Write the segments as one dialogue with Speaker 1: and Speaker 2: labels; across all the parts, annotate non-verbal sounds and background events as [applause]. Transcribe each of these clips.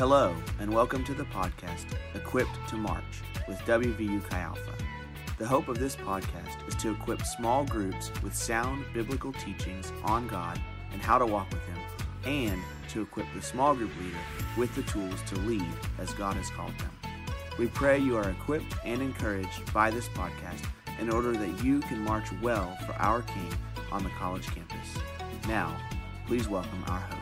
Speaker 1: Hello, and welcome to the podcast Equipped to March with WVU Chi Alpha. The hope of this podcast is to equip small groups with sound biblical teachings on God and how to walk with Him, and to equip the small group leader with the tools to lead as God has called them. We pray you are equipped and encouraged by this podcast in order that you can march well for our King on the college campus. Now, please welcome our hosts.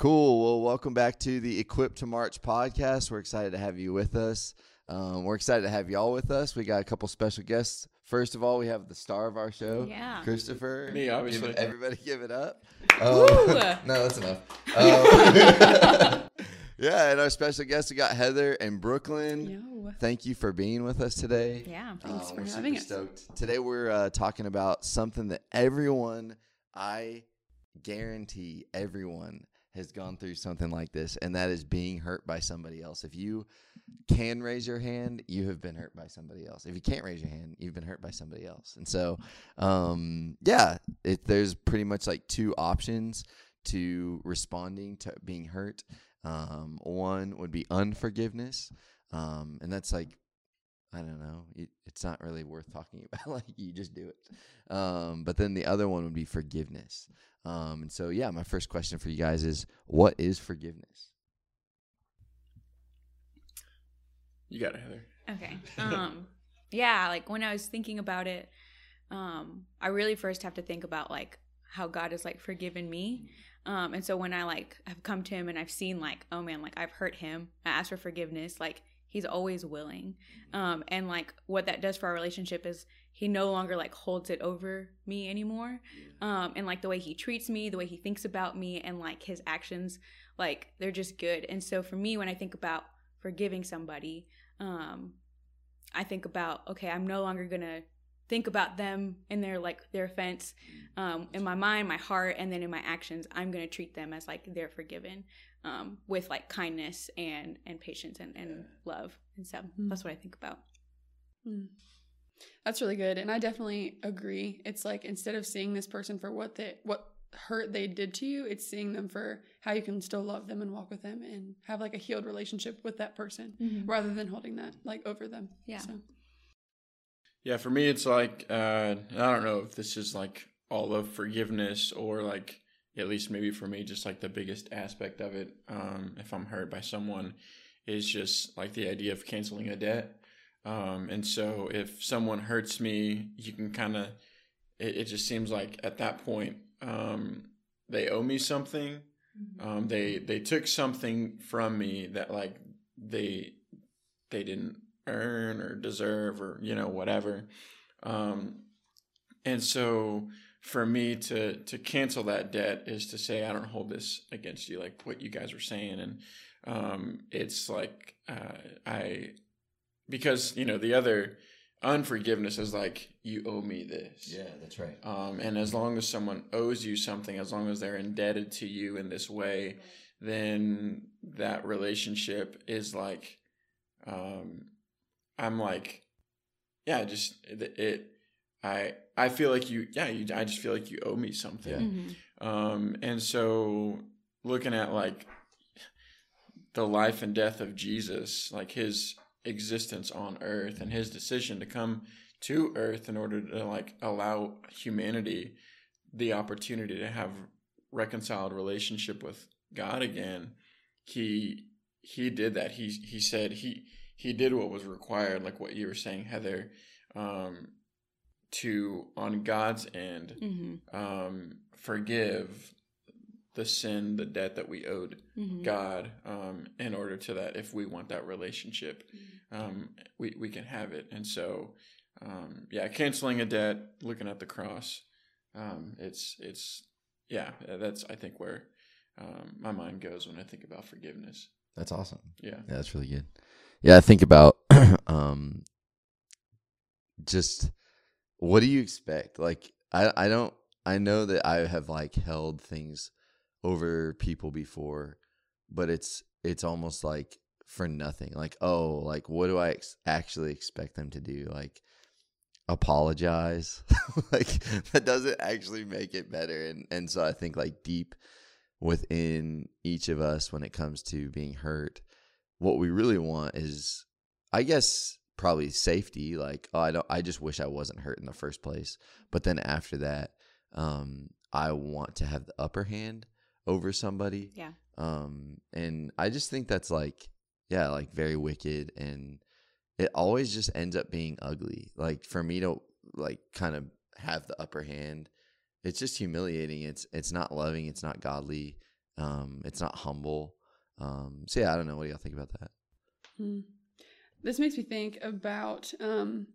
Speaker 2: Cool. Well, welcome back to the Equipped to March podcast. We're excited to have you with us. Um, we're excited to have y'all with us. We got a couple special guests. First of all, we have the star of our show,
Speaker 3: Yeah.
Speaker 2: Christopher.
Speaker 4: Me, obviously.
Speaker 2: Give it- everybody give it up.
Speaker 3: Woo!
Speaker 2: Um, [laughs] no, that's enough. Um, [laughs] yeah, and our special guests, we got Heather and Brooklyn.
Speaker 5: Yo.
Speaker 2: Thank you for being with us today.
Speaker 3: Yeah.
Speaker 5: Thanks
Speaker 2: Uh,
Speaker 5: for
Speaker 2: we're
Speaker 5: having
Speaker 2: super
Speaker 5: us.
Speaker 2: stoked. Today we're uh, talking about something that everyone, I guarantee everyone has gone through something like this, and that is being hurt by somebody else. If you can raise your hand, you have been hurt by somebody else. If you can't raise your hand, you've been hurt by somebody else. And so, um, yeah, it, there's pretty much like two options to responding to being hurt. Um, one would be unforgiveness, um, and that's like I don't know. It, it's not really worth talking [laughs] about. like you just do it. Um, but then the other one would be forgiveness. Um, and so yeah, my first question for you guys is, what is forgiveness?
Speaker 4: You got it, Heather.
Speaker 3: Okay. Um [laughs] yeah, like when I was thinking about it, um I really first have to think about like how God has like forgiven me. Um and so when I like have come to him and I've seen like, oh man, like I've hurt him, I ask for forgiveness, like he's always willing. Um and like what that does for our relationship is he no longer like holds it over me anymore. Um and like the way he treats me, the way he thinks about me and like his actions, like they're just good. And so for me when I think about forgiving somebody, um i think about okay i'm no longer gonna think about them and their like their offense um in my mind my heart and then in my actions i'm gonna treat them as like they're forgiven um with like kindness and and patience and, and love and so that's what i think about
Speaker 5: Mm. That's really good, and I definitely agree. It's like instead of seeing this person for what they what hurt they did to you, it's seeing them for how you can still love them and walk with them and have like a healed relationship with that person, rather than holding that like over them.
Speaker 3: Yeah.
Speaker 5: So,
Speaker 4: Yeah, for me, it's like uh, I don't know if this is like all of forgiveness or like at least maybe for me, just like the biggest aspect of it. Um, if I'm hurt by someone, is just like the idea of canceling a debt. Um, and so if someone hurts me, you can kind of it, it just seems like at that point um, they owe me something. Um, they they took something from me that like they they didn't earn or deserve or you know whatever um and so for me to to cancel that debt is to say i don't hold this against you like what you guys were saying and um it's like uh i because you know the other unforgiveness is like you owe me this Yeah,
Speaker 2: that's right.
Speaker 4: um, and as long as someone owes you something, as long as they're indebted to you in this way, then that relationship is like, um, I'm like, yeah, just it, it. I I feel like you, yeah, you. I just feel like you owe me something.
Speaker 3: Mhm.
Speaker 4: Um, and so looking at like the life and death of Jesus, like his existence on earth and his decision to come to earth in order to like allow humanity the opportunity to have reconciled relationship with God again. He he did that. He he said he he did what was required, like what you were saying, Heather, um, to on God's end
Speaker 3: Mhm.
Speaker 4: um, forgive the sin, the debt that we owed
Speaker 3: Mhm.
Speaker 4: God, um, in order to that, if we want that relationship, um, we we can have it. And so, um, yeah, canceling a debt, looking at the cross, um, it's it's yeah, that's I think where um, my mind goes when I think about forgiveness.
Speaker 2: That's awesome.
Speaker 4: Yeah,
Speaker 2: Yeah, that's really good. Yeah, I think about [clears throat] um just what do you expect? Like I I don't I know that I have like held things over people before, but it's it's almost like for nothing. Like, oh, like what do I ex- actually expect them to do? Like apologize. [laughs] like that doesn't actually make it better and and so I think like deep within each of us when it comes to being hurt. What we really want is, I guess, probably safety. Like, oh, I don't, I just wish I wasn't hurt in the first place. But then after that, um, I want to have the upper hand over somebody.
Speaker 3: Yeah.
Speaker 2: Um, and I just think that's like, yeah, like very wicked, and it always just ends up being ugly. Like for me to like kind of have the upper hand, it's just humiliating. It's it's not loving. It's not godly. Um, it's not humble. Um, so yeah, I don't know. What do y'all think about that?
Speaker 5: Hmm. This makes me think about um,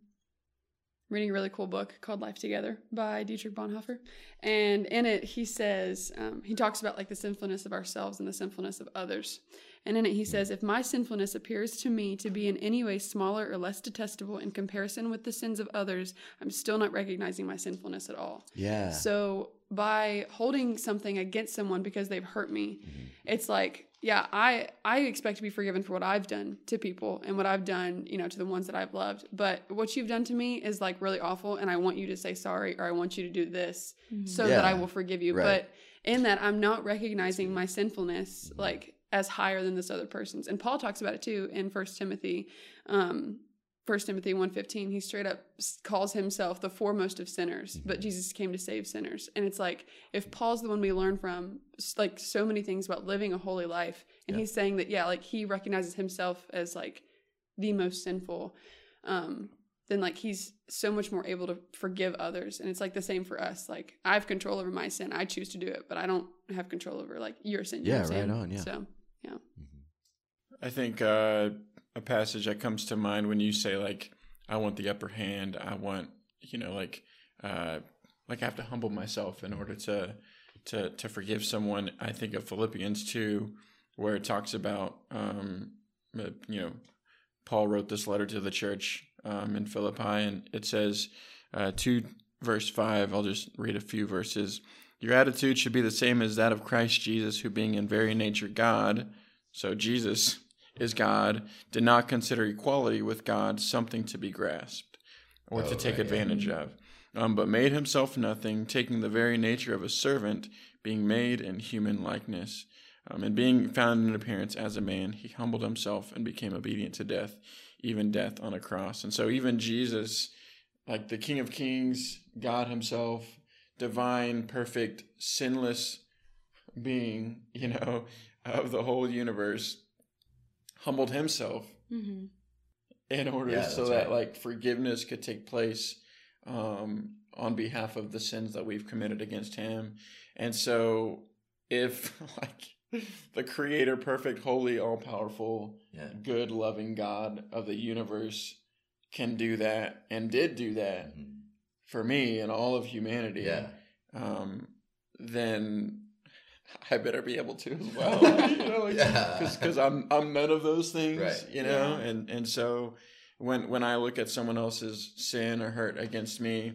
Speaker 5: reading a really cool book called Life Together by Dietrich Bonhoeffer. And in it, he says, um, he talks about like the sinfulness of ourselves and the sinfulness of others. And in it, he says, if my sinfulness appears to me to be in any way smaller or less detestable in comparison with the sins of others, I'm still not recognizing my sinfulness at all.
Speaker 2: Yeah.
Speaker 5: So by holding something against someone because they've hurt me,
Speaker 2: Mm-hmm.
Speaker 5: it's like, yeah, I I expect to be forgiven for what I've done to people and what I've done, you know, to the ones that I've loved. But what you've done to me is like really awful, and I want you to say sorry or I want you to do this so that I will forgive you.
Speaker 2: Right.
Speaker 5: But in that, I'm not recognizing my sinfulness like as higher than this other person's. And Paul talks about it too in First Timothy. Um, 1 Timothy 1:15 he straight up calls himself the foremost of sinners but Jesus came to save sinners and it's like if Paul's the one we learn from like so many things about living a holy life and
Speaker 2: Yeah.
Speaker 5: he's saying that yeah like he recognizes himself as like the most sinful um then like he's so much more able to forgive others and it's like the same for us like I have control over my sin I choose to do it but I don't have control over like your sin you
Speaker 2: Yeah,
Speaker 5: what
Speaker 2: right
Speaker 5: saying?
Speaker 2: on, yeah.
Speaker 5: so yeah.
Speaker 4: I think uh, a passage that comes to mind when you say like, "I want the upper hand," I want you know like uh, like I have to humble myself in order to to to forgive someone. I think of Philippians two, where it talks about um, uh, you know Paul wrote this letter to the church um, in Philippi, and it says uh, two verse five. I'll just read a few verses. Your attitude should be the same as that of Christ Jesus, who being in very nature God, so Jesus is God, did not consider equality with God something to be grasped or
Speaker 2: Oh,
Speaker 4: to take
Speaker 2: right, yeah.
Speaker 4: advantage of, um, but made himself nothing, taking the very nature of a servant, being made in human likeness. Um, and being found in appearance as a man, he humbled himself and became obedient to death, even death on a cross. And so, even Jesus, like the King of Kings, God Himself, divine, perfect, sinless being, you know, [laughs] of the whole universe, humbled Himself
Speaker 3: Mm-hmm.
Speaker 4: in order
Speaker 2: Yeah,
Speaker 4: so that
Speaker 2: right.
Speaker 4: like forgiveness could take place um, on behalf of the sins that we've committed against him and so if [laughs] like the creator perfect holy all powerful
Speaker 2: Yeah.
Speaker 4: good loving god of the universe can do that and did do that for me and all of humanity
Speaker 2: Yeah.
Speaker 4: um, then [laughs] I better be able to as well. [laughs] you know, like,
Speaker 2: Yeah.
Speaker 4: because I'm I'm none of those things,
Speaker 2: Right.
Speaker 4: you know, and and so when when I look at someone else's sin or hurt against me,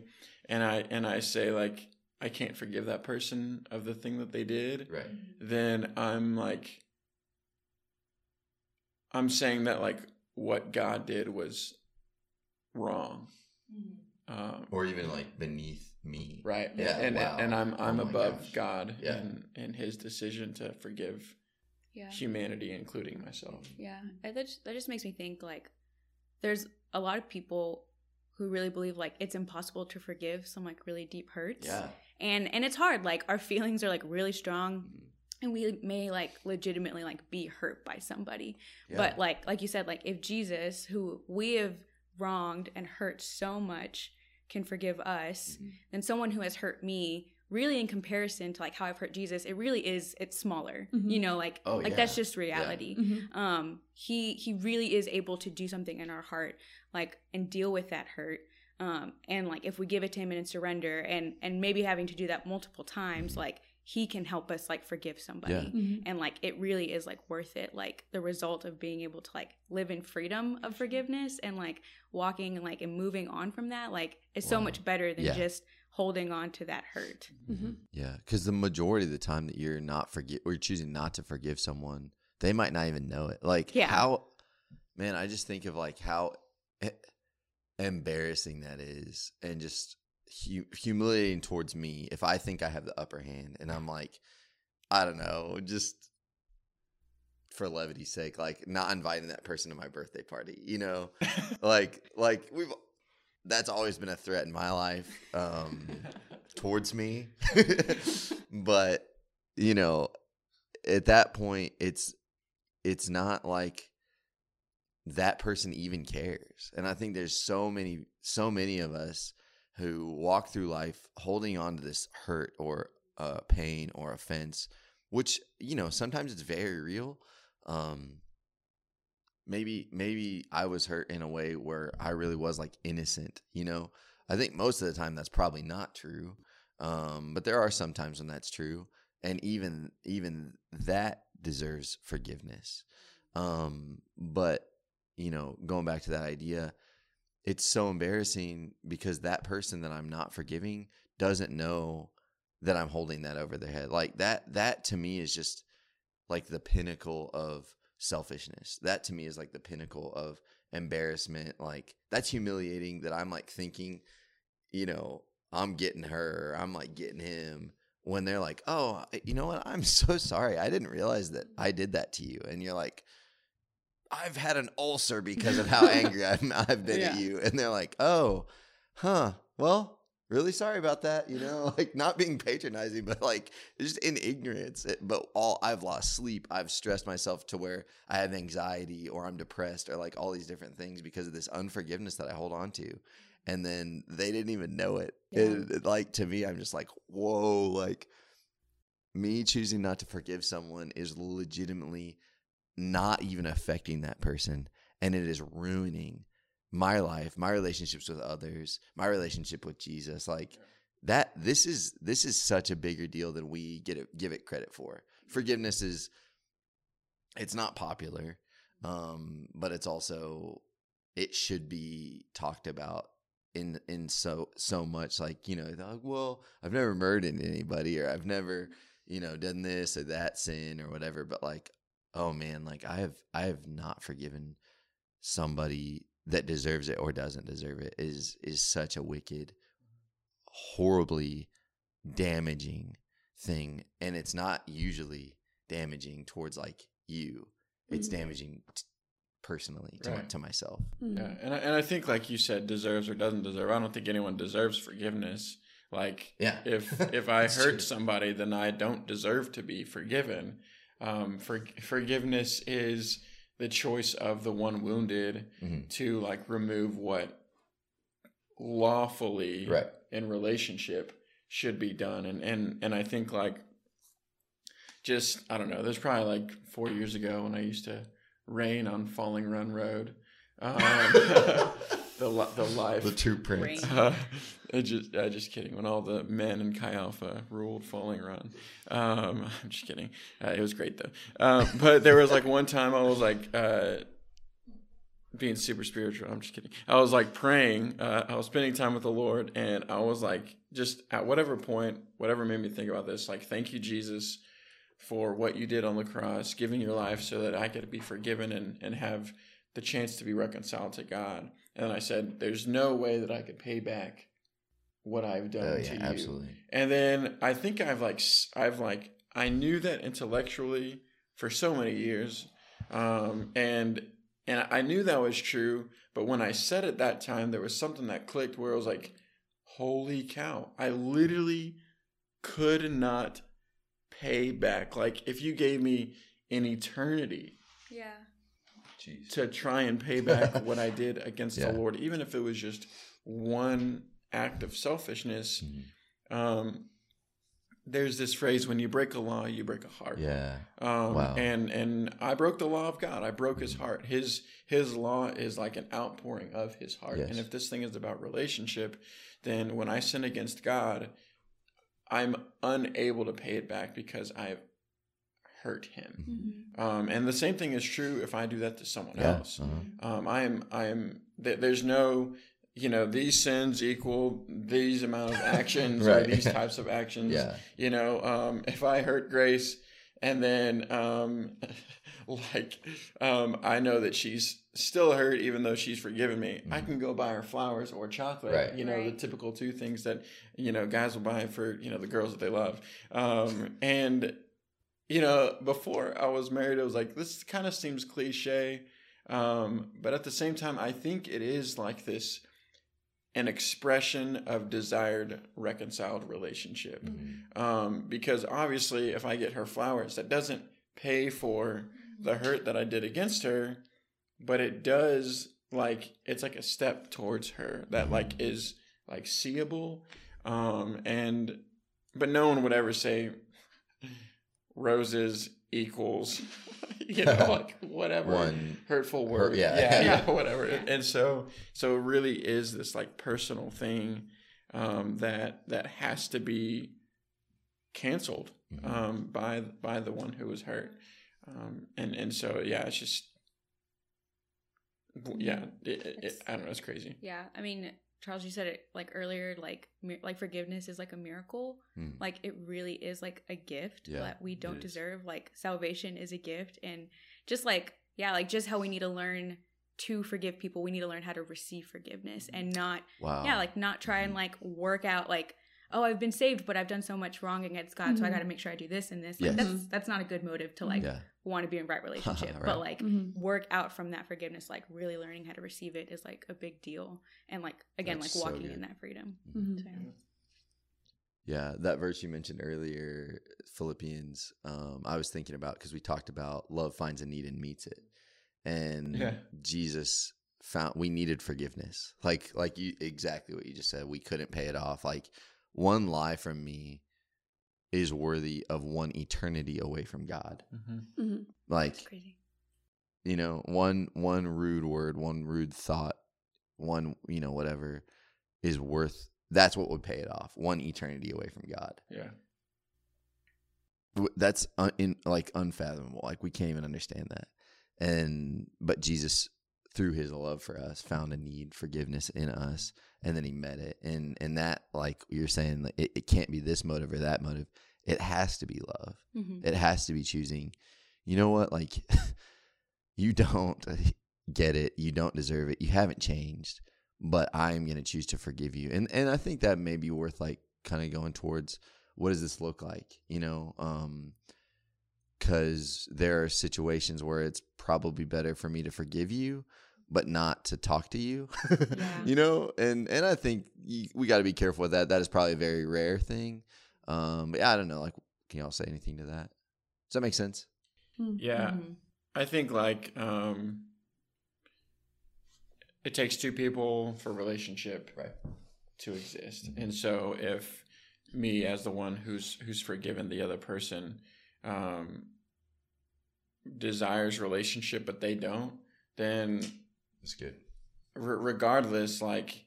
Speaker 4: and I and I say like I can't forgive that person of the thing that they did,
Speaker 2: Right.
Speaker 4: then I'm like I'm saying that like what God did was wrong. Mm-hmm. Um,
Speaker 2: Or even like beneath me.
Speaker 4: right
Speaker 2: Yeah,
Speaker 4: and
Speaker 2: wow.
Speaker 4: and i'm
Speaker 2: Oh
Speaker 4: i'm
Speaker 2: my
Speaker 4: above
Speaker 2: gosh.
Speaker 4: god
Speaker 2: Yeah.
Speaker 4: in in his decision to forgive
Speaker 3: Yeah.
Speaker 4: humanity including myself
Speaker 3: Yeah, and that just, that just makes me think like there's a lot of people who really believe like it's impossible to forgive some like really deep hurts.
Speaker 2: Yeah.
Speaker 3: And and it's hard. Like our feelings are like really strong
Speaker 2: Mhm.
Speaker 3: and we may like legitimately like be hurt by somebody.
Speaker 2: Yeah.
Speaker 3: But like like you said like if Jesus who we have wronged and hurt so much can forgive us,
Speaker 2: Mhm.
Speaker 3: then someone who has hurt me really in comparison to like how I've hurt Jesus, it really is it's smaller.
Speaker 5: Mhm.
Speaker 3: You know, like
Speaker 2: Oh,
Speaker 3: like
Speaker 2: yeah.
Speaker 3: that's just reality
Speaker 5: Mhm.
Speaker 3: um he he really is able to do something in our heart like and deal with that hurt um and like if we give it to him and surrender and and maybe having to do that multiple times like he can help us like forgive somebody
Speaker 2: Mm-hmm.
Speaker 5: Mhm.
Speaker 3: and like it really is like worth it like the result of being able to like live in freedom of forgiveness and like walking and like and moving on from that like is so much better than
Speaker 2: Yeah.
Speaker 3: just holding on to that hurt
Speaker 5: Mhm.
Speaker 2: Yeah, because the majority of the time that you're not forgive or you're choosing not to forgive someone, they might not even know it. Like
Speaker 3: Yeah.
Speaker 2: how, man, I just think of like how embarrassing that is, and just hu- humiliating towards me if I think I have the upper hand, and I'm like, I don't know, just for levity's sake, like not inviting that person to my birthday party, you know, [laughs] like like we've that's always been a threat in my life um, towards me, [laughs] but you know, at that point, it's it's not like that person even cares, and I think there's so many so many of us who walk through life holding on to this hurt or uh, pain or offense, which you know sometimes it's very real. Um, maybe maybe I was hurt in a way where I really was like innocent. You know, I think most of the time that's probably not true, um, but there are some times when that's true, and even even that deserves forgiveness. Um, but you know, going back to that idea, it's so embarrassing because that person that I'm not forgiving doesn't know that I'm holding that over their head. Like that that to me is just like the pinnacle of selfishness. That to me is like the pinnacle of embarrassment. Like that's humiliating that I'm like thinking, you know, I'm getting her, I'm like getting him when they're like, "Oh, you know what? I'm [laughs] so sorry. I didn't realize that I did that to you." And you're like, "I've had an ulcer because of how [laughs] angry I've, I've been
Speaker 5: Yeah.
Speaker 2: at you." And they're like, "Oh, huh. Well, really sorry about that." You know, [laughs] like not being patronizing, but like just in ignorance. It- but all I've lost sleep. I've stressed myself to where I have anxiety or I'm depressed or like all these different things because of this unforgiveness that I hold on to. And then they didn't even know it.
Speaker 5: Yeah.
Speaker 2: It- it- like to me, I'm just like, whoa, like me choosing not to forgive someone is legitimately not even affecting that person. And it is ruining my life, my relationships with others, my relationship with Jesus. Like that this is this is such a bigger deal than we get it give it credit for. Mm-hmm. Forgiveness is it's not popular, mm-hmm. um, but it's also it should be talked about in in so so much like you know like, well I've never murdered anybody or I've never mm-hmm. you know done this or that sin or whatever but like oh man like I have I have not forgiven somebody that deserves it or doesn't deserve it is is such a wicked horribly damaging thing and it's not usually damaging towards like you it's
Speaker 5: Mhm.
Speaker 2: damaging t- personally to, my,
Speaker 4: Right.
Speaker 2: to myself
Speaker 5: Mhm.
Speaker 4: Yeah, and I, and I think like you said, deserves or doesn't deserve. I don't think anyone deserves forgiveness. Like
Speaker 2: yeah
Speaker 4: if [laughs] if I hurt
Speaker 2: true.
Speaker 4: somebody, then I don't deserve to be forgiven. Um, for, forgiveness is the choice of the one wounded
Speaker 2: Mhm.
Speaker 4: to like remove what lawfully
Speaker 2: right.
Speaker 4: in relationship should be done. And and and I think like just I don't know there's probably like 4 years ago when I used to rain on Falling Run Road. Um, [laughs] the li- the life.
Speaker 2: The true prince
Speaker 3: Rain.
Speaker 4: uh, I just, uh, just kidding. When all the men in Chi Alpha ruled Falling Run, um, [laughs] I'm just kidding. Uh, it was great though. Um, but there was like one time I was like uh, being super spiritual. I'm just kidding. I was like praying. Uh, I was spending time with the Lord, and I was like, just at whatever point, whatever made me think about this, like, thank you, Jesus, for what you did on the cross, giving your life so that I could be forgiven and and have the chance to be reconciled to God. And I said, there's no way that I could pay back what I've done
Speaker 2: oh
Speaker 4: to
Speaker 2: yeah
Speaker 4: you.
Speaker 2: absolutely
Speaker 4: And then I think I've like I've like I knew that intellectually for so many years, um, and and I knew that was true. But when I said it that time, there was something that clicked where I was like, "Holy cow!" I literally could not pay back. Like if you gave me an eternity
Speaker 3: Yeah.
Speaker 2: Jeez.
Speaker 4: to try and pay back what I did [laughs] against
Speaker 2: Yeah.
Speaker 4: the Lord, even if it was just one act of selfishness.
Speaker 2: Mhm.
Speaker 4: Um, there's this phrase: "When you break a law, you break a heart."
Speaker 2: yeah
Speaker 4: Um,
Speaker 2: Wow.
Speaker 4: And and I broke the law of God. I broke His heart. His His law is like an outpouring of His heart.
Speaker 2: Yes.
Speaker 4: And if this thing is about relationship, then when I sin against God, I'm unable to pay it back because I've hurt Him.
Speaker 5: Mhm.
Speaker 4: Um, and the same thing is true if I do that to someone
Speaker 2: yeah
Speaker 4: else.
Speaker 2: uh-huh.
Speaker 4: Um, I am, I am. Th- there's no, you know, these sins equal these amount of actions [laughs] or these types of actions.
Speaker 2: yeah
Speaker 4: You know, um, if I hurt Grace, and then, um, [laughs] like, um, I know that she's still hurt, even though she's forgiven me. I
Speaker 2: Mhm.
Speaker 4: can go buy her flowers or chocolate.
Speaker 2: Right.
Speaker 4: You know, the typical two things that you know guys will buy for you know the girls that they love. Um, and you know, before I was married, I was like, this kind of seems cliche. Um, but at the same time, I think it is like this an expression of desired reconciled relationship. Um, because obviously, if I get her flowers, that doesn't pay for the hurt that I did against her, but it does like it's like a step towards her that like is like seeable. Um, and but no one would ever say roses equals [laughs] you know like whatever
Speaker 2: One
Speaker 4: hurtful word
Speaker 2: yeah.
Speaker 4: yeah,
Speaker 2: Yeah.
Speaker 4: yeah [laughs] whatever and so so it really is this like personal thing um that that has to be canceled
Speaker 2: Mhm.
Speaker 4: um by by the one who was hurt um and and so yeah it's just yeah it, it,
Speaker 3: It's-
Speaker 4: i don't know it's crazy
Speaker 3: Yeah, I mean, Charles, you said it like earlier, like mi- like forgiveness is like a miracle.
Speaker 2: Hmm.
Speaker 3: Like it really is like a gift
Speaker 2: Yeah,
Speaker 3: that we don't deserve. Like salvation is a gift, and just like yeah, like just how we need to learn to forgive people, we need to learn how to receive forgiveness and not
Speaker 2: Wow.
Speaker 3: yeah, like not try and
Speaker 2: Mhm.
Speaker 3: like work out like oh I've been saved, but I've done so much wrong against God, so I got to make sure I do this and this. Like
Speaker 2: Yes.
Speaker 3: that's that's not a good motive to like
Speaker 2: yeah.
Speaker 3: want to be in right [laughs] relationship,
Speaker 2: Right.
Speaker 3: but like
Speaker 5: Mhm.
Speaker 3: work out from that forgiveness like really learning how to receive it is like a big deal and like again
Speaker 2: That's
Speaker 3: like walking
Speaker 2: good.
Speaker 3: in that freedom
Speaker 5: Mhm.
Speaker 3: So,
Speaker 2: Yeah, that verse you mentioned earlier, Philippians, um, I was thinking about because we talked about love finds a need and meets it. And
Speaker 4: Yeah.
Speaker 2: Jesus found we needed forgiveness. Like like you exactly what you just said. We couldn't pay it off. Like one lie from me is worthy of one eternity away from God.
Speaker 4: mm-hmm.
Speaker 5: Mhm.
Speaker 2: Like
Speaker 3: crazy
Speaker 2: you know one one rude word one rude thought one you know whatever is worth that's what would pay it off one eternity away from god
Speaker 4: yeah
Speaker 2: that's un, in, like unfathomable like we can't even understand that and but jesus through his love for us found a need forgiveness in us and then he met it. And and that like you're saying like, it, it can't be this motive or that motive. It has to be love.
Speaker 3: Mhm.
Speaker 2: it has to be choosing you know what? Like [laughs] you don't [laughs] get it. You don't deserve it. You haven't changed but i'm going to choose to forgive you. And and i think that may be worth like kind of going towards what does this look like? You know um cuz there are situations where it's probably better for me to forgive you but not to talk to you [laughs]
Speaker 3: Yeah.
Speaker 2: you know and and i think you, we got to be careful with that that is probably a very rare thing um but yeah, i don't know like can y'all say anything to that does that make sense
Speaker 5: Mhm.
Speaker 4: yeah
Speaker 3: Mhm.
Speaker 4: I think like um it takes two people for a relationship
Speaker 2: Right.
Speaker 4: to exist. And so if me as the one who's who's forgiven the other person um desires relationship but they don't, then
Speaker 2: that's good
Speaker 4: re- regardless like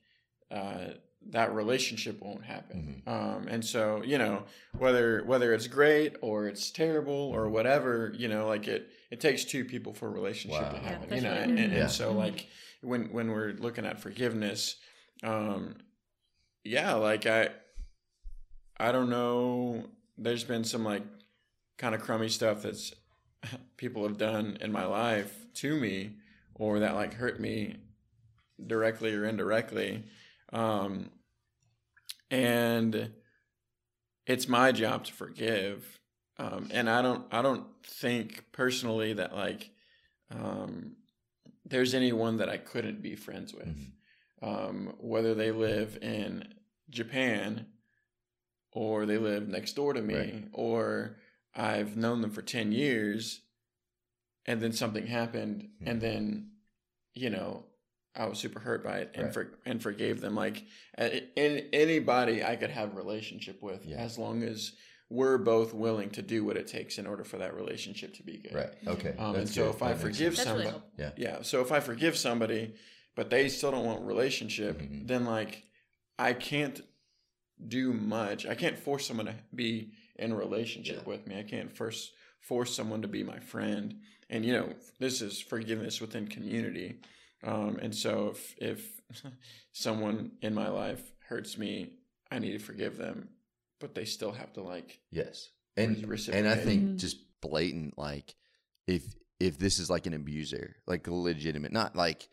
Speaker 4: uh that relationship won't happen um and so you know whether whether it's great or it's terrible or whatever you know like it it takes two people for a relationship
Speaker 2: Wow.
Speaker 4: to happen
Speaker 3: that's
Speaker 4: you know
Speaker 3: really
Speaker 4: and, and,
Speaker 2: Yeah.
Speaker 4: and so
Speaker 5: Mhm.
Speaker 4: like when when we're looking at forgiveness um yeah like i i don't know there's been some like kind of crummy stuff that's [laughs] people have done in my life to me or that like hurt me directly or indirectly um and it's my job to forgive um and i don't i don't think personally that like um there's anyone that i couldn't be friends with
Speaker 2: Mhm.
Speaker 4: um whether they live in japan or they live next door to me
Speaker 2: Right.
Speaker 4: or i've known them for 10 years and then something happened
Speaker 2: Mhm.
Speaker 4: and then you know i was super hurt by it and
Speaker 2: Right.
Speaker 4: for and forgave them like in anybody i could have a relationship with
Speaker 2: Yeah.
Speaker 4: as long as we're both willing to do what it takes in order for that relationship to be good
Speaker 2: right okay
Speaker 4: um, and so
Speaker 2: good.
Speaker 4: if i
Speaker 2: That makes
Speaker 4: forgive
Speaker 3: That's really
Speaker 4: somebody
Speaker 3: helpful.
Speaker 2: Yeah.
Speaker 4: yeah so if i forgive somebody but they still don't want relationship
Speaker 2: Mhm.
Speaker 4: then like i can't do much i can't force someone to be in a relationship
Speaker 2: Yeah.
Speaker 4: with me i can't first force someone to be my friend and you know this is forgiveness within community um, and so if if [laughs] someone in my life hurts me i need to forgive them but they still have to like
Speaker 2: Yes. And and I
Speaker 4: reciprocate.
Speaker 2: think
Speaker 5: Mhm.
Speaker 2: just blatant like if if this is like an abuser, like a legitimate, not like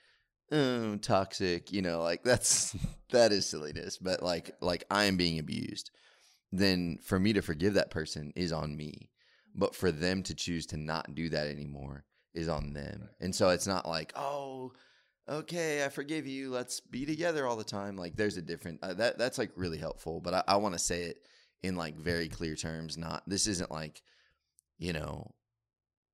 Speaker 2: oh, toxic, you know, like [laughs] that's that is silliness, but like like I am being abused, then for me to forgive that person is on me. but for them to choose to not do that anymore is on them. And so it's not like, oh, okay, I forgive you. Let's be together all the time. Like there's a different uh, that that's like really helpful. But I, I want to say it in like very clear terms. Not this isn't like, you know,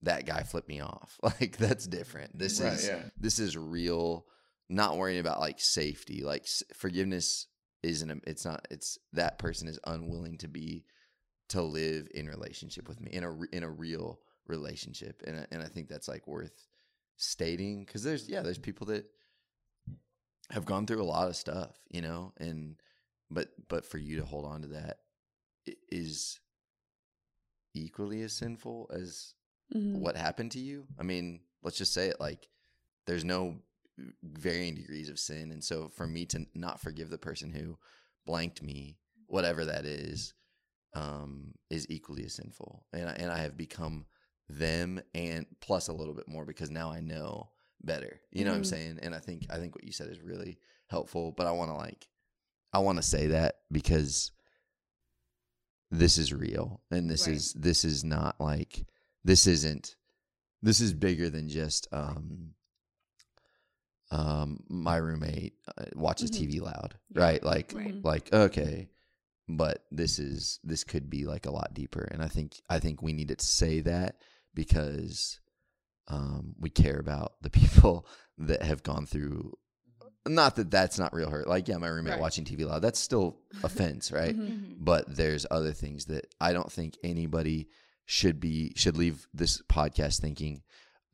Speaker 2: that guy flipped me off. [laughs] Like that's different. This
Speaker 4: Right,
Speaker 2: is
Speaker 4: yeah.
Speaker 2: this is real. Not worrying about like safety. Like s- forgiveness isn't. It's not. It's that person is unwilling to be to live in relationship with me in a in a real relationship, and I- and I think that's like worth stating because there's yeah there's people that have gone through a lot of stuff, you know, and but but for you to hold on to that is equally as sinful as
Speaker 5: Mhm.
Speaker 2: what happened to you. I mean, let's just say it like there's no varying degrees of sin, and so for me to not forgive the person who blanked me, whatever that is, um, is equally as sinful, and I, and I have become them and plus a little bit more because now I know better. You know what I'm
Speaker 5: Mhm.
Speaker 2: saying? And I think I think what you said is really helpful. But I want to like I want to say that because this is real and this
Speaker 3: Right.
Speaker 2: is this is not like this isn't this is bigger than just um um my roommate uh, watches
Speaker 5: Mhm.
Speaker 2: TV loud,
Speaker 3: Yeah.
Speaker 2: right? Like
Speaker 3: Right.
Speaker 2: like okay but this is this could be like a lot deeper and i think i think we need to say that because um we care about the [laughs] people that have gone through not that that's not real hurt like yeah my roommate
Speaker 5: Right.
Speaker 2: watching tv loud that's still offense [laughs] right
Speaker 5: Mhm.
Speaker 3: Mhm.
Speaker 2: but there's other things that i don't think anybody should be should leave this podcast thinking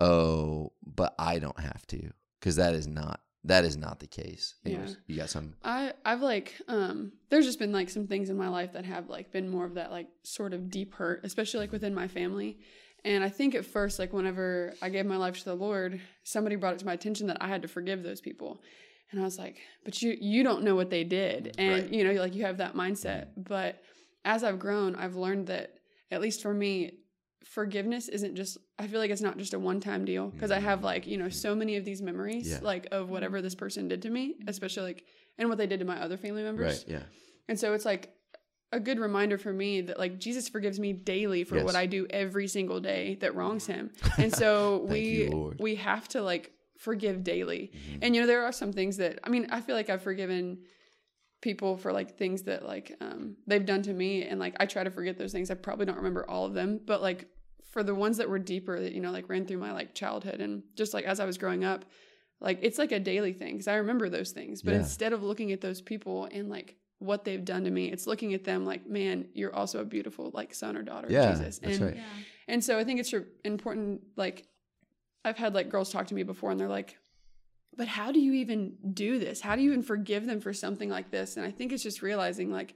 Speaker 2: oh but i don't have to because that is not that is not the case Anyways,
Speaker 5: Yeah.
Speaker 2: you got some
Speaker 5: I I've like um there's just been like some things in my life that have like been more of that like sort of deep hurt, especially like within my family. And I think at first like whenever I gave my life to the Lord, somebody brought it to my attention that I had to forgive those people. And I was like, but you you don't know what they did. And
Speaker 2: Right.
Speaker 5: you know, like you have that mindset. But as I've grown, I've learned that at least for me, forgiveness isn't just I feel like it's not just a one-time deal because I have like, you know, so many of these memories
Speaker 2: Yeah.
Speaker 5: like of whatever this person did to me, especially like and what they did to my other family members.
Speaker 2: right yeah
Speaker 5: And so it's like a good reminder for me that like Jesus forgives me daily for
Speaker 2: Yes.
Speaker 5: what I do every single day that wrongs him. [laughs] And so we
Speaker 2: you,
Speaker 5: we have to like forgive daily.
Speaker 2: Mhm.
Speaker 5: And you know there are some things that I mean I feel like I've forgiven people for like things that like um they've done to me and like I try to forget those things. I probably don't remember all of them, but like for the ones that were deeper that you know like ran through my like childhood and just like as I was growing up like it's like a daily thing because I remember those things. But
Speaker 2: Yeah.
Speaker 5: instead of looking at those people and like what they've done to me, it's looking at them like, man, you're also a beautiful like son or daughter
Speaker 2: Yeah,
Speaker 5: of Jesus.
Speaker 2: that's
Speaker 5: and
Speaker 2: right.
Speaker 3: Yeah.
Speaker 5: and so I think it's important. Like I've had like girls talk to me before, and they're like, "But how do you even do this? How do you even forgive them for something like this?" And I think it's just realizing like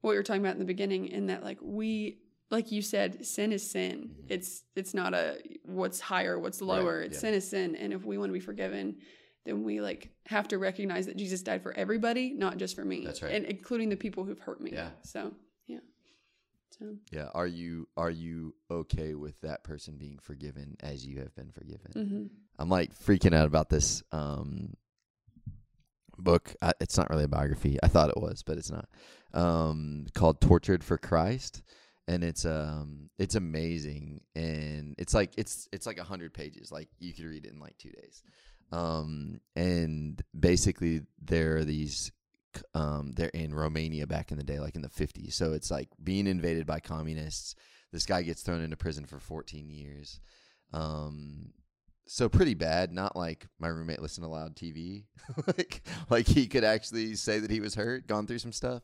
Speaker 5: what you were talking about in the beginning, in that like we, like you said, sin is sin.
Speaker 2: Mhm.
Speaker 5: It's it's not a what's higher, what's lower.
Speaker 2: Right,
Speaker 5: It's
Speaker 2: yeah.
Speaker 5: sin is sin, and if we want to be forgiven. Then we like have to recognize that Jesus died for everybody, not just for me.
Speaker 2: That's right.
Speaker 5: and including the people who've hurt me.
Speaker 2: Yeah.
Speaker 5: So yeah. So
Speaker 2: Yeah. Are you are you okay with that person being forgiven as you have been forgiven?
Speaker 5: mhm.
Speaker 2: I'm like freaking out about this um book. I, it's not really a biography. I thought it was, but it's not. Um called Tortured for Christ. And it's um it's amazing and it's like it's it's like a hundred pages. Like you could read it in like two days. Um and basically there are these um, they're in Romania back in the day, like in the 50s. So it's like being invaded by communists. This guy gets thrown into prison for 14 years. Um, so pretty bad. Not like my roommate listened to loud TV. [laughs] like, like he could actually say that he was hurt, gone through some stuff.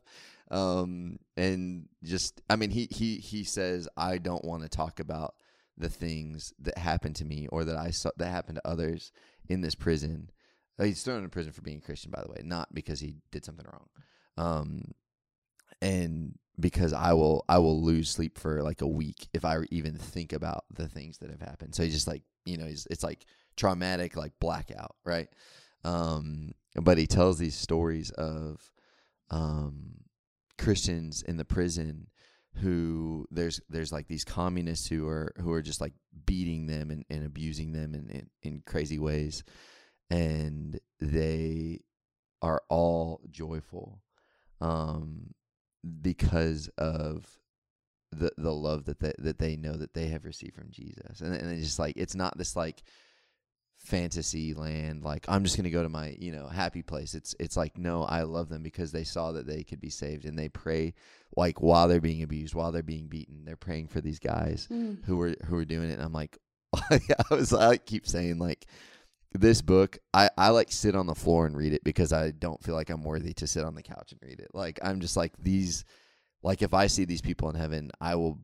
Speaker 2: Um, and just, I mean, he he he says, I don't want to talk about the things that happened to me or that I saw that happened to others in this prison. Uh, He's thrown in prison for being Christian, by the way, not because he did something wrong. Um, and because I will, I will lose sleep for like a week if I even think about the things that have happened. So he's just like, you know, he's, it's like traumatic, like blackout, right? Um, but he tells these stories of, um, Christians in the prison who there's there's like these communists who are who are just like beating them and, and abusing them in, in, in crazy ways. And they are all joyful um because of the the love that they, that they know that they have received from Jesus, and and it's just like it's not this like fantasy land like I'm just gonna go to my you know happy place. It's it's like no, I love them because they saw that they could be saved, and they pray like while they're being abused, while they're being beaten, they're praying for these guys
Speaker 5: Mm.
Speaker 2: who were who were doing it. And I'm like, [laughs] I was I keep saying like this book I, I like sit on the floor and read it because I don't feel like I'm worthy to sit on the couch and read it. Like I'm just like these like if I see these people in heaven, I will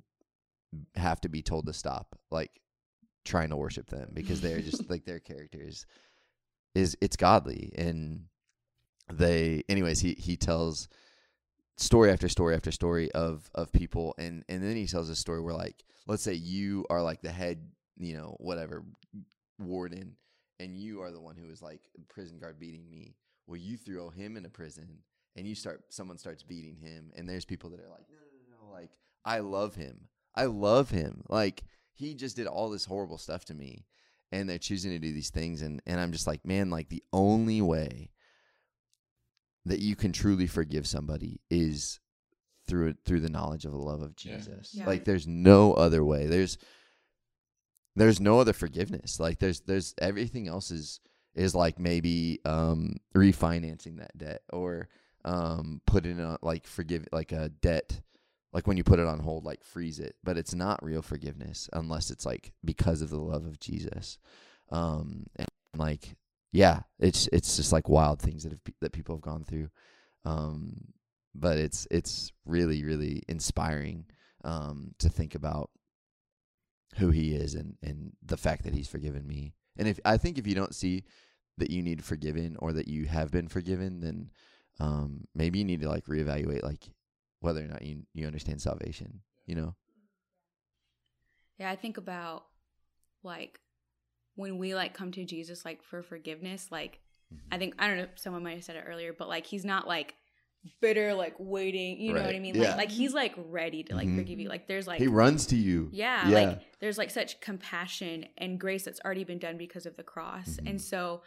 Speaker 2: have to be told to stop like trying to worship them because they're just [laughs] like their characters is it's godly. And they anyways he he tells story after story after story of of people. And and then he tells a story where like let's say you are like the head you know whatever warden and you are the one who is like prison guard beating me. Well you throw him into prison and you start someone starts beating him and there's people that are like no no no no like i love him. I love him. Like he just did all this horrible stuff to me and they're choosing to do these things and and i'm just like man like the only way that you can truly forgive somebody is through through the knowledge of the love of jesus.
Speaker 3: Yeah.
Speaker 2: like there's no other way. There's there's no other forgiveness. Like there's there's everything else is is like maybe um refinancing that debt or um putting on like forgive like a debt like when you put it on hold like freeze it. But it's not real forgiveness unless it's like because of the love of jesus. Um and like yeah it's it's just like wild things that have that people have gone through. Um but it's it's really really inspiring um to think about who he is and and the fact that he's forgiven me. And if i think if you don't see that you need forgiven or that you have been forgiven then um maybe you need to like reevaluate like whether or not you you understand salvation you know
Speaker 3: Yeah, I think about like when we like come to Jesus like for forgiveness, like
Speaker 2: Mm-hmm.
Speaker 3: I think I don't know, someone might have said it earlier, but like he's not like bitter, like waiting, you know what I mean?
Speaker 2: yeah.
Speaker 3: Like like he's like ready to like
Speaker 2: Mhm.
Speaker 3: forgive you. Like there's like
Speaker 2: he runs to you
Speaker 3: yeah,
Speaker 2: Yeah.
Speaker 3: like there's like such compassion and grace that's already been done because of the cross.
Speaker 2: Mhm.
Speaker 3: And so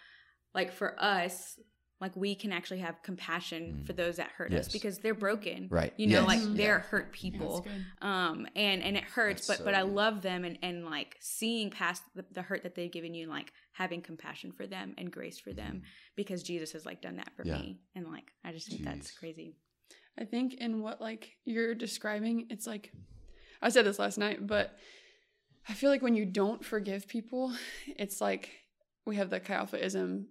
Speaker 3: like for us, like we can actually have compassion
Speaker 2: Mhm.
Speaker 3: for those that hurt
Speaker 2: Yes.
Speaker 3: us because they're broken.
Speaker 2: right
Speaker 3: You know,
Speaker 2: Yes.
Speaker 3: like they're
Speaker 2: Yeah.
Speaker 3: hurt people
Speaker 5: good.
Speaker 3: um and and it hurts
Speaker 2: That's
Speaker 3: but but i
Speaker 2: good.
Speaker 3: love them and and like seeing past the, the hurt that they've given you and like having compassion for them and grace for them because jesus has like done that for
Speaker 2: Yeah.
Speaker 3: me and like i just think that's crazy
Speaker 5: I think in what like you're describing, it's like I said this last night, but I feel like when you don't forgive people, it's like we have the Chi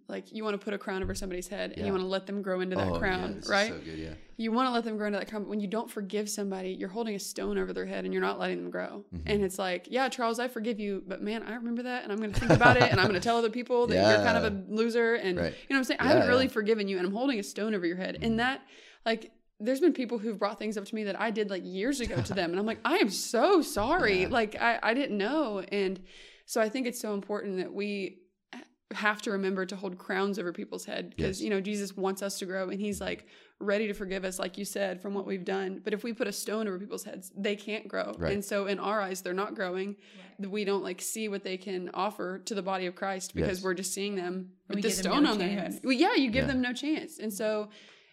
Speaker 5: like you want to put a crown over somebody's head and
Speaker 2: Yeah.
Speaker 5: you want to let them grow into that
Speaker 2: Oh,
Speaker 5: crown,
Speaker 2: is
Speaker 5: right?
Speaker 2: so good yeah
Speaker 5: you want to let them grow into that crown, but when you don't forgive somebody, you're holding a stone over their head and you're not letting them grow.
Speaker 2: Mhm.
Speaker 5: And it's like, yeah, Charles, I forgive you, but man, I remember that and I'm going to think about it and I'm going to tell other people that you're kind of a loser and
Speaker 2: Right.
Speaker 5: you know what I'm saying? I haven't really
Speaker 2: yeah.
Speaker 5: forgiven you and I'm holding a stone over your head.
Speaker 2: Mhm.
Speaker 5: And that like there's been people who've brought things up to me that I did like years ago to [laughs] them and I'm like, I am so sorry.
Speaker 2: Yeah.
Speaker 5: Like I I didn't know and so I think it's so important that we have to remember to hold crowns over people's head because
Speaker 2: Yes.
Speaker 5: you know Jesus wants us to grow and he's like ready to forgive us like you said from what we've done but if we put a stone over people's heads they can't grow
Speaker 2: Right.
Speaker 5: and so in our eyes they're not growing we don't like see what they can offer to the body of Christ because
Speaker 2: Yes.
Speaker 5: we're just seeing them
Speaker 3: We
Speaker 5: with the stone
Speaker 3: no
Speaker 5: on their head well, yeah you give
Speaker 2: Yeah.
Speaker 5: them no chance and so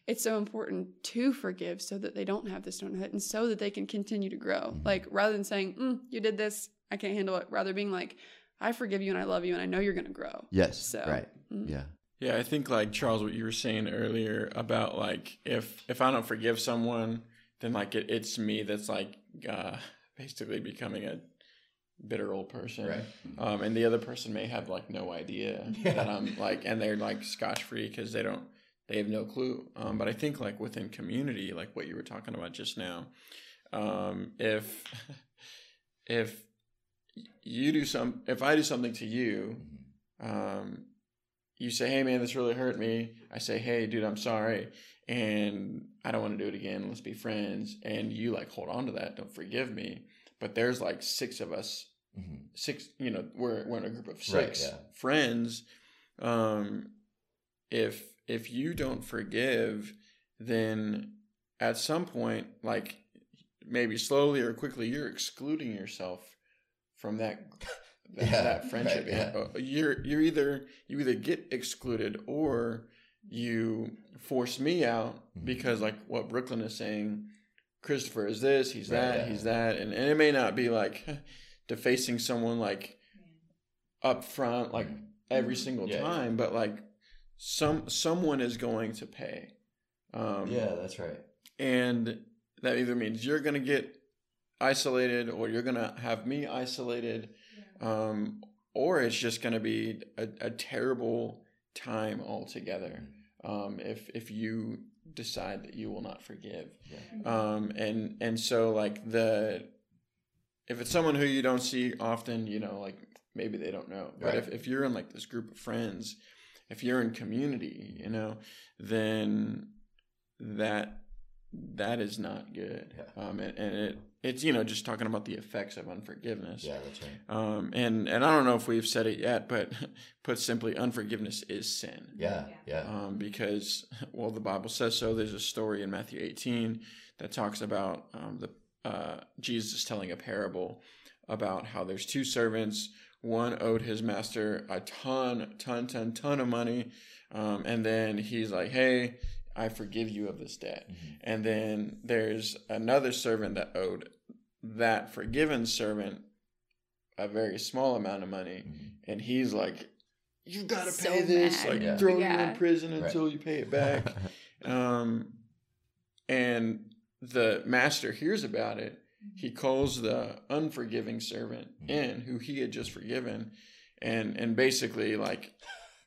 Speaker 5: it's so important to forgive so that they don't have the stone on their head and so that they can continue to grow
Speaker 2: Mhm.
Speaker 5: like rather than saying mm, you did this I can't handle it rather being like I forgive you and I love you and I know you're going to grow
Speaker 2: yes
Speaker 5: So,
Speaker 2: right
Speaker 5: mm.
Speaker 2: yeah
Speaker 4: Yeah, I think like Charles, what you were saying earlier about like if if I don't forgive someone, then like it, it's me that's like uh, [laughs] basically becoming a bitter old person,
Speaker 2: Right.
Speaker 4: Um, and the other person may have like no idea [laughs] that I'm like, and they're like scotch free because they don't, they have no clue. Um, but I think like within community, like what you were talking about just now, um, if [laughs] if you do some, if I do something to you, um, you say, "Hey, man, this really hurt me." I say, "Hey, dude, I'm sorry, and I don't want to do it again. Let's be friends." And you like hold on to that, don't forgive me. But there's like six of us,
Speaker 2: Mhm.
Speaker 4: six. You know, we're we're in a group of
Speaker 2: Right,
Speaker 4: six
Speaker 2: yeah.
Speaker 4: friends. Um, if if you don't forgive, then at some point, like maybe slowly or quickly, you're excluding yourself from [laughs] that that,
Speaker 2: Yeah,
Speaker 4: that friendship.
Speaker 2: right, yeah.
Speaker 4: You're you're either you either get excluded or you force me out
Speaker 2: Mhm.
Speaker 4: because like what Brooklyn is saying, Christopher is this, he's
Speaker 2: Right,
Speaker 4: that,
Speaker 2: yeah.
Speaker 4: he's that, and, and it may not be like [laughs] defacing someone like up front, like every single
Speaker 2: Mm-hmm. Yeah, yeah.
Speaker 4: time, but like some someone is going to pay. Um, yeah,
Speaker 2: that's right.
Speaker 4: and that either means you're going to get isolated or you're going to have me isolated um, or it's just going to be a, a terrible time altogether um, if if you decide that you will not forgive
Speaker 2: Yeah.
Speaker 4: um, and and so like the if it's someone who you don't see often you know like maybe they don't know but
Speaker 2: Right.
Speaker 4: if, if you're in like this group of friends if you're in community you know then that that is not good
Speaker 2: Yeah.
Speaker 4: um and, and it it's you know just talking about the effects of unforgiveness.
Speaker 2: Yeah, that's right.
Speaker 4: um and and i don't know if we've said it yet but [laughs] put simply unforgiveness is sin.
Speaker 2: Yeah, yeah.
Speaker 4: um, because well the bible says so. There's a story in matthew 18 that talks about um, the uh, jesus telling a parable about how there's two servants. One owed his master a ton ton ton ton of money. Um, and then he's like hey i forgive you of this debt.
Speaker 2: Mhm.
Speaker 4: and then there's another servant that owed that forgiven servant a very small amount of money
Speaker 2: Mhm.
Speaker 4: and he's like you've got to
Speaker 3: So
Speaker 4: pay this
Speaker 3: mad.
Speaker 4: like
Speaker 2: Yeah.
Speaker 4: throw you in prison
Speaker 2: Right.
Speaker 4: until you pay it [laughs] back um and the master hears about it he calls the unforgiving servant
Speaker 2: Mhm.
Speaker 4: in who he had just forgiven and and basically like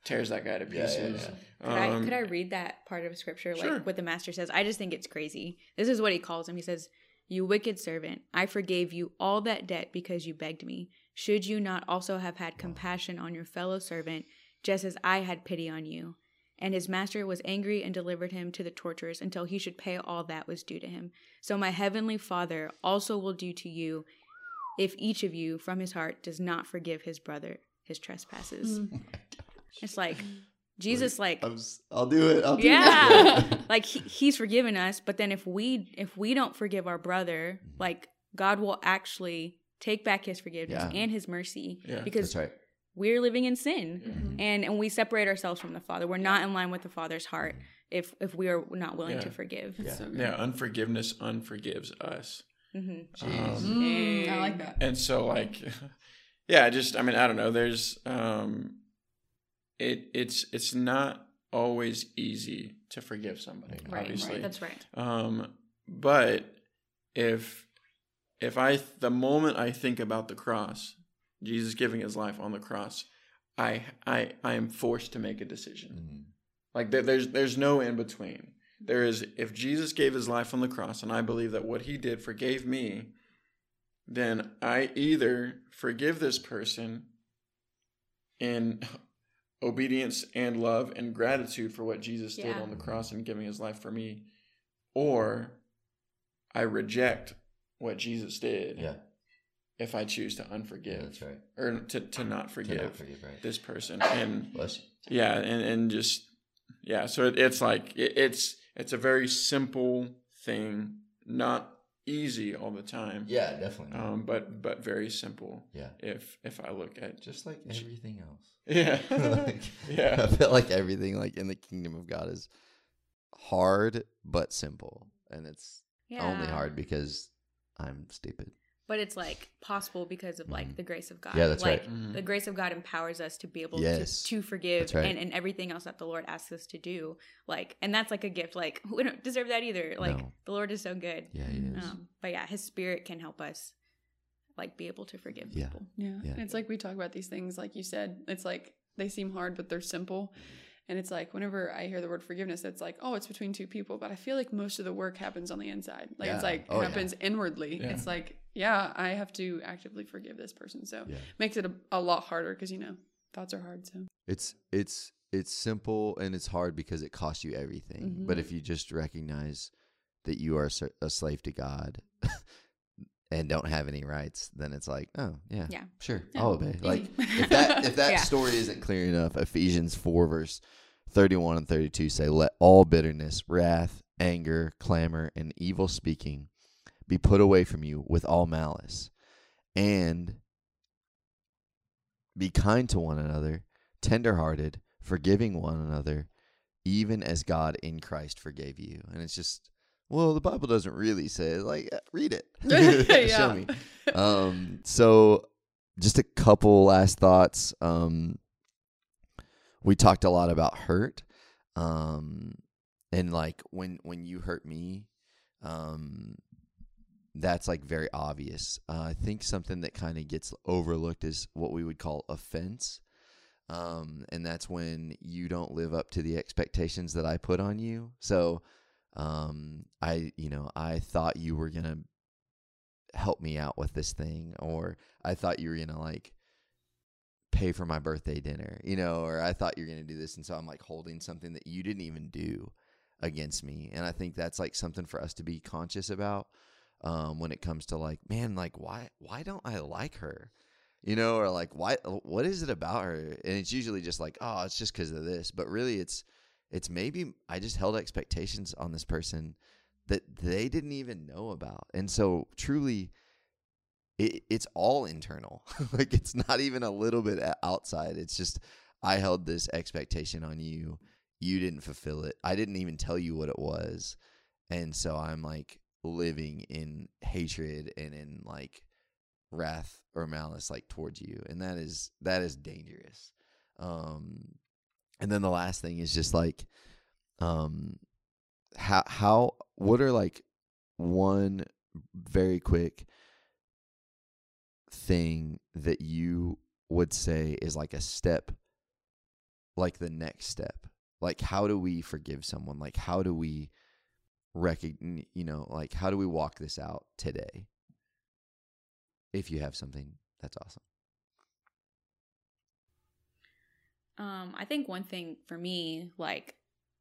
Speaker 4: tears that guy to [laughs]
Speaker 2: Yeah, yeah,
Speaker 4: pieces
Speaker 2: yeah.
Speaker 3: Could, I,
Speaker 4: Um,
Speaker 3: could I read that part of scripture,
Speaker 4: Sure.
Speaker 3: like what the master says? I just think it's crazy. This is what he calls him. He says, You wicked servant, I forgave you all that debt because you begged me. Should you not also have had compassion on your fellow servant, just as I had pity on you? And his master was angry and delivered him to the torturers until he should pay all that was due to him. So my heavenly Father also will do to you if each of you from his heart does not forgive his brother his trespasses. [laughs] It's like Jesus, like
Speaker 2: I'm, s- I'll do it. I'll do it.
Speaker 3: yeah
Speaker 2: it. [laughs] [laughs]
Speaker 3: like he, he's forgiven us but then if we if we don't forgive our brother like god will actually take back his forgiveness
Speaker 2: Yeah.
Speaker 3: and his mercy
Speaker 4: Yeah.
Speaker 3: because
Speaker 2: that's right.
Speaker 3: we're living in sin
Speaker 2: Mhm.
Speaker 3: and and we separate ourselves from the father we're not in line with the father's heart if if we are not willing
Speaker 4: Yeah.
Speaker 3: to forgive
Speaker 2: Yeah.
Speaker 5: So
Speaker 4: yeah unforgiveness unforgives us
Speaker 3: hmm
Speaker 2: Jeez.
Speaker 5: Mm, I like that.
Speaker 4: and so like [laughs] yeah just i mean i don't know there's um it it's it's not always easy to forgive somebody
Speaker 3: right
Speaker 4: obviously
Speaker 3: right that's right
Speaker 4: um but if if i the moment i think about the cross jesus giving his life on the cross i i i am forced to make a decision
Speaker 2: Mhm.
Speaker 4: like there, there's there's no in between. There is if Jesus gave his life on the cross and I believe that what he did forgave me, then I either forgive this person in obedience and love and gratitude for what Jesus did on the cross and giving his life for me, or I reject what Jesus did
Speaker 2: Yeah,
Speaker 4: if I choose to unforgive
Speaker 2: that's right.
Speaker 4: or to, to not
Speaker 2: To
Speaker 4: forgive
Speaker 2: not forgive, right?
Speaker 4: this person. And
Speaker 2: Bless you.
Speaker 4: yeah and, and just yeah so it, it's like it, it's it's a very simple thing not easy all the time.
Speaker 2: Yeah, definitely.
Speaker 4: um but but very simple.
Speaker 2: Yeah,
Speaker 4: if if i look at
Speaker 2: just like everything else. [laughs]
Speaker 4: yeah. [laughs]
Speaker 2: Like,
Speaker 4: yeah.
Speaker 2: I feel like everything like in the kingdom of God is hard but simple, and it's
Speaker 3: yeah.
Speaker 2: only hard because I'm stupid.
Speaker 3: But it's like possible because of like
Speaker 2: Mhm.
Speaker 3: the grace of god
Speaker 2: Yeah, that's
Speaker 3: like
Speaker 2: right.
Speaker 4: Mhm.
Speaker 3: the grace of god empowers us to be able
Speaker 2: Yes.
Speaker 3: to, to forgive
Speaker 2: right.
Speaker 3: and, and everything else that the lord asks us to do like and that's like a gift like [laughs] we don't deserve that either like
Speaker 2: No.
Speaker 3: the lord is so good
Speaker 2: Yeah, he is.
Speaker 3: um, but yeah his spirit can help us like be able to forgive
Speaker 2: Yeah.
Speaker 3: people
Speaker 5: Yeah.
Speaker 2: Yeah.
Speaker 5: And it's like we talk about these things, like you said, it's like they seem hard, but they're simple. And it's like whenever I hear the word forgiveness, it's like, oh, it's between two people. But I feel like most of the work happens on the inside. Like it's like
Speaker 2: Oh,
Speaker 5: it
Speaker 2: yeah.
Speaker 5: happens inwardly.
Speaker 4: Yeah.
Speaker 5: It's like, yeah, I have to actively forgive this person. So
Speaker 2: Yeah.
Speaker 5: makes it a, a lot harder because you know thoughts are hard. So
Speaker 2: It's it's it's simple and it's hard because it costs you everything. But
Speaker 5: Mhm.
Speaker 2: if you just recognize that you are a slave to God [laughs] and don't have any rights, then it's like, oh yeah,
Speaker 3: Yeah.
Speaker 2: sure,
Speaker 5: Yeah.
Speaker 2: I'll obey. Like [laughs] if that if that
Speaker 3: Yeah.
Speaker 2: story isn't clear enough, Ephesians four verse thirty one and thirty two say, "Let all bitterness, wrath, anger, clamor, and evil speaking be put away from you with all malice, and be kind to one another, tenderhearted, forgiving one another, even as God in Christ forgave you." And it's just well, the Bible doesn't really say it. like read it. [laughs] [laughs] Show me. Um, so just a couple last thoughts. Um, we talked a lot about hurt. Um, and like when when you hurt me, um, that's like very obvious. Uh, I think something that kind of gets overlooked is what we would call offense. Um, and that's when you don't live up to the expectations that I put on you. So, um, I, you know, I thought you were going to help me out with this thing, or I thought you were going to like pay for my birthday dinner, you know, or I thought you were going to do this. And so I'm like holding something that you didn't even do against me. And I think that's like something for us to be conscious about um, when it comes to like, man, like why why don't I like her? You know, or like why what is it about her? And it's usually just like, oh, it's just because of this. But really it's it's maybe I just held expectations on this person that they didn't even know about. And so truly it, it's all internal. [laughs] like it's not even a little bit outside. It's just I held this expectation on you. You didn't fulfill it. I didn't even tell you what it was. And so I'm like living in hatred and in like wrath or malice like towards you. And that is that is dangerous. Um and then the last thing is just like um how how what are like one very quick thing that you would say is like a step like the next step like how do we forgive someone like how do we recognize you know like how do we walk this out today if you have something that's awesome
Speaker 3: Um, I think one thing for me, like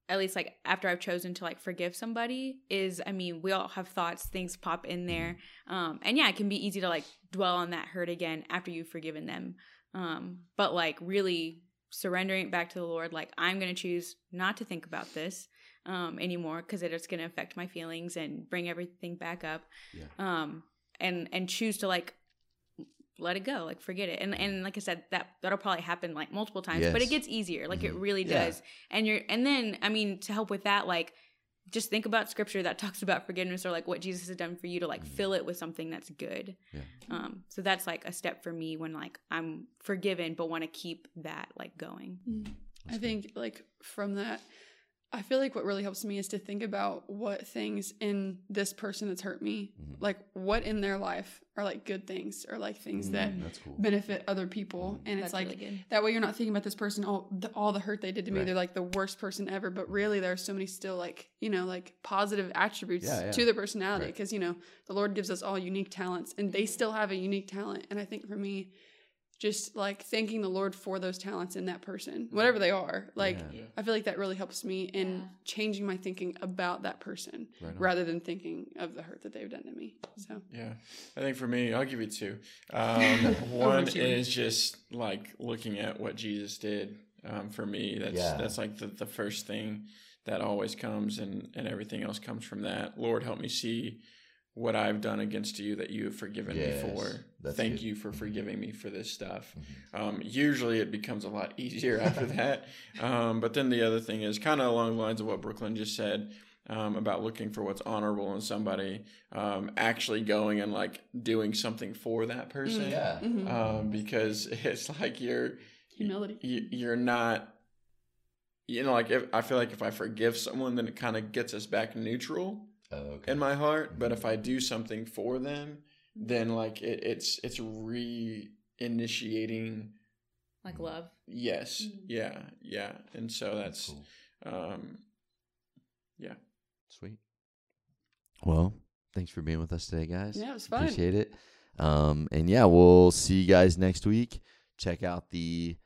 Speaker 3: at least like after I've chosen to like forgive somebody, is I mean we all have thoughts, things pop in there, um, and yeah, it can be easy to like dwell on that hurt again after you've forgiven them. Um, but like really surrendering it back to the Lord, like I'm gonna choose not to think about this um, anymore because it's gonna affect my feelings and bring everything back up.
Speaker 2: Yeah.
Speaker 3: Um, and and choose to like let it go like forget it and and like i said that that'll probably happen like multiple times but it gets easier like it
Speaker 2: Mhm.
Speaker 3: really
Speaker 2: Yeah.
Speaker 3: does and you're and then i mean to help with that like just think about scripture that [laughs] talks about forgiveness or like what jesus has done for you to like
Speaker 2: Mhm.
Speaker 3: fill it with something that's good
Speaker 2: Yeah.
Speaker 3: um so that's like a step for me when like i'm forgiven but want to keep that like going
Speaker 5: Mm. I think like from that, I feel like what really helps me is to think about what things in this person that's hurt me,
Speaker 2: Mhm.
Speaker 5: like what in their life are like good things or like things that
Speaker 3: Mm.
Speaker 2: that's cool
Speaker 5: benefit other people. And it's like
Speaker 3: really
Speaker 5: that way you're not thinking about this person all the, all the hurt they did to me.
Speaker 2: Right.
Speaker 5: They're like the worst person ever, but really there are so many still like you know like positive attributes
Speaker 2: Yeah, yeah.
Speaker 5: to their personality
Speaker 2: Right.
Speaker 5: because you know the Lord gives us all unique talents and they still have a unique talent. And I think for me, just like thanking the Lord for those talents in that person, whatever they are, like.
Speaker 2: Yeah.
Speaker 5: I feel like that really helps me in
Speaker 3: Yeah.
Speaker 5: changing my thinking about that person
Speaker 2: Right
Speaker 5: rather than thinking of the hurt that they've done to me. So
Speaker 4: Yeah, I think for me, I'll give you two. [laughs] Um, one is just like looking at what Jesus did um, for me. That's
Speaker 2: Yeah.
Speaker 4: that's like the, the first thing that always comes, and and everything else comes from that. Lord, help me see what I've done against you that you have forgiven
Speaker 2: Yes,
Speaker 4: me for. Thank
Speaker 2: good.
Speaker 4: you for forgiving me for this stuff.
Speaker 2: Mhm.
Speaker 4: Um, usually it becomes a lot [laughs] easier after [laughs] that. Um, but then the other thing is kind of along the lines of what Brooklyn just said um, about looking for what's honorable in somebody, um, actually going and like doing something for that person.
Speaker 2: yeah
Speaker 5: mhm.
Speaker 4: Um, because [laughs] it's like you're
Speaker 5: humility.
Speaker 4: you, you're not you know like if i feel like if i forgive someone then it kind of gets us back neutral
Speaker 2: oh, okay
Speaker 4: in my heart but if i do something for them then like it, it's it's re-initiating
Speaker 3: like love
Speaker 4: yes
Speaker 5: Mhm.
Speaker 4: yeah yeah and so
Speaker 2: That's
Speaker 4: that's
Speaker 2: cool.
Speaker 4: um yeah.
Speaker 2: Sweet. Well, thanks for being with us today, guys.
Speaker 5: Yeah, it was fun.
Speaker 2: Appreciate it. Um, and yeah, we'll see you guys next week. Check out the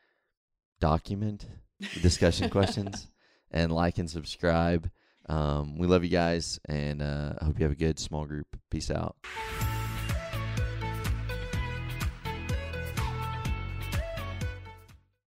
Speaker 2: document, the discussion [laughs] questions, and like and subscribe. Um, we love you guys, and uh, I hope you have a good small group. Peace out.